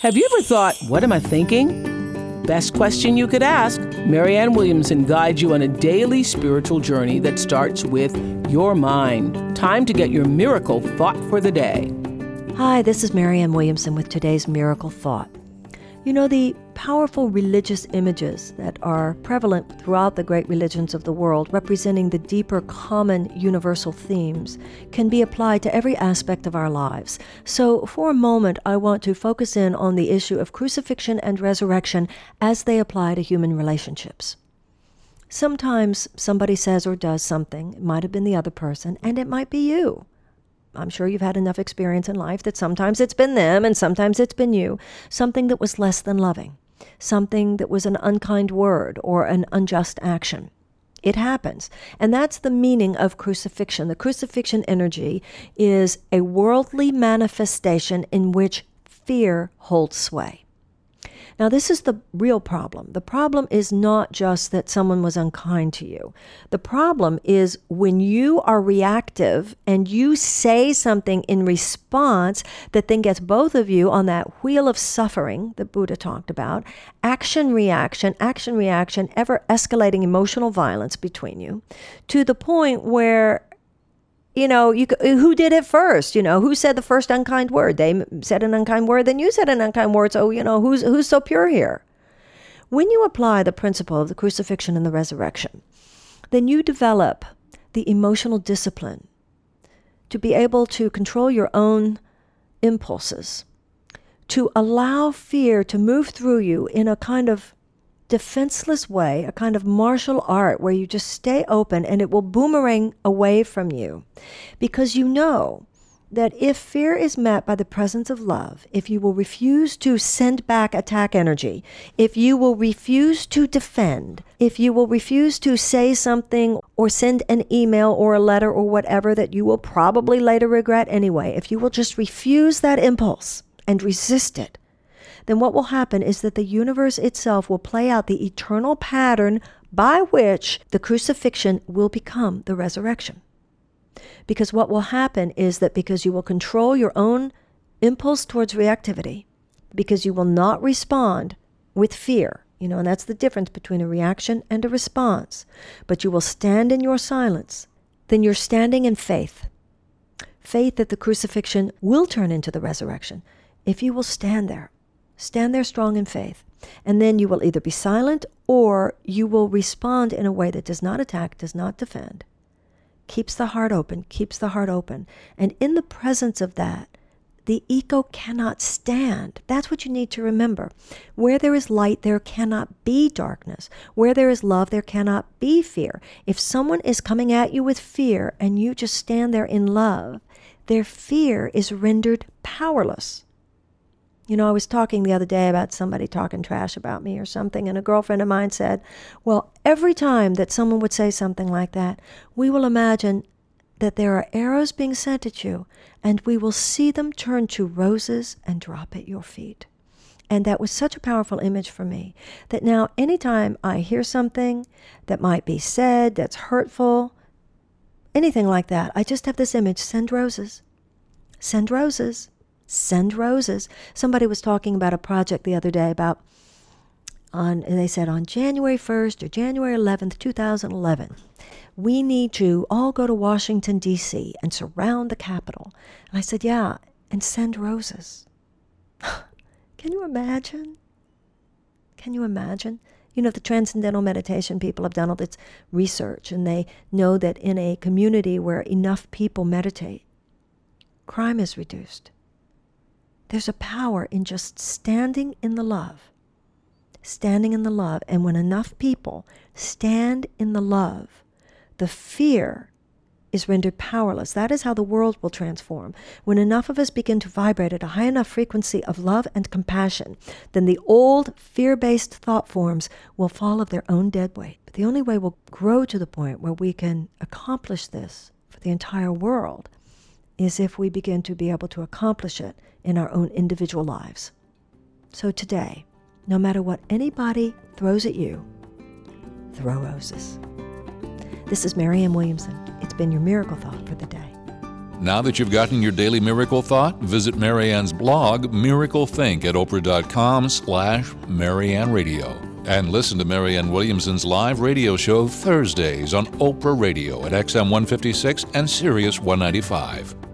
Have you ever thought, what am I thinking? Best question you could ask. Marianne Williamson guides you on a daily spiritual journey that starts with your mind. Time to get your miracle thought for the day. Hi, this is Marianne Williamson with today's Miracle Thought. You know, the powerful religious images that are prevalent throughout the great religions of the world, representing the deeper common universal themes, can be applied to every aspect of our lives. So, for a moment, I want to focus in on the issue of crucifixion and resurrection as they apply to human relationships. Sometimes somebody says or does something, it might have been the other person, and it might be you. I'm sure you've had enough experience in life that sometimes it's been them and sometimes it's been you, something that was less than loving, something that was an unkind word or an unjust action. It happens. And that's the meaning of crucifixion. The crucifixion energy is a worldly manifestation in which fear holds sway. Now, this is the real problem. The problem is not just that someone was unkind to you. The problem is when you are reactive and you say something in response that then gets both of you on that wheel of suffering that Buddha talked about action, reaction, action, reaction, ever escalating emotional violence between you to the point where you know, you who did it first? You know, who said the first unkind word? They said an unkind word, then you said an unkind word. So you know, who's who's so pure here? When you apply the principle of the crucifixion and the resurrection, then you develop the emotional discipline to be able to control your own impulses, to allow fear to move through you in a kind of defenseless way, a kind of martial art where you just stay open and it will boomerang away from you. Because you know that if fear is met by the presence of love, if you will refuse to send back attack energy, if you will refuse to defend, if you will refuse to say something or send an email or a letter or whatever that you will probably later regret anyway, if you will just refuse that impulse and resist it, then what will happen is that the universe itself will play out the eternal pattern by which the crucifixion will become the resurrection. Because what will happen is that because you will control your own impulse towards reactivity, because you will not respond with fear, you know, and that's the difference between a reaction and a response, but you will stand in your silence, then you're standing in faith. Faith that the crucifixion will turn into the resurrection if you will stand there Stand there strong in faith. And then you will either be silent or you will respond in a way that does not attack, does not defend, keeps the heart open, keeps the heart open. And in the presence of that, the ego cannot stand. That's what you need to remember. Where there is light, there cannot be darkness. Where there is love, there cannot be fear. If someone is coming at you with fear and you just stand there in love, their fear is rendered powerless. You know, I was talking the other day about somebody talking trash about me or something, and a girlfriend of mine said, Well, every time that someone would say something like that, we will imagine that there are arrows being sent at you, and we will see them turn to roses and drop at your feet. And that was such a powerful image for me that now, anytime I hear something that might be said that's hurtful, anything like that, I just have this image send roses. Send roses send roses. Somebody was talking about a project the other day about on they said on January 1st or January 11th, 2011, we need to all go to Washington D.C. and surround the Capitol. And I said, "Yeah, and send roses." Can you imagine? Can you imagine? You know, the transcendental meditation people have done all this research, and they know that in a community where enough people meditate, crime is reduced. There's a power in just standing in the love. Standing in the love. And when enough people stand in the love, the fear is rendered powerless. That is how the world will transform. When enough of us begin to vibrate at a high enough frequency of love and compassion, then the old fear based thought forms will fall of their own dead weight. But the only way we'll grow to the point where we can accomplish this for the entire world is if we begin to be able to accomplish it in our own individual lives. So today, no matter what anybody throws at you, throw roses. This is Marianne Williamson. It's been your miracle thought for the day. Now that you've gotten your daily miracle thought, visit Marianne's blog, Miracle Think, at oprah.com slash Radio. And listen to Marianne Williamson's live radio show Thursdays on Oprah Radio at XM 156 and Sirius 195.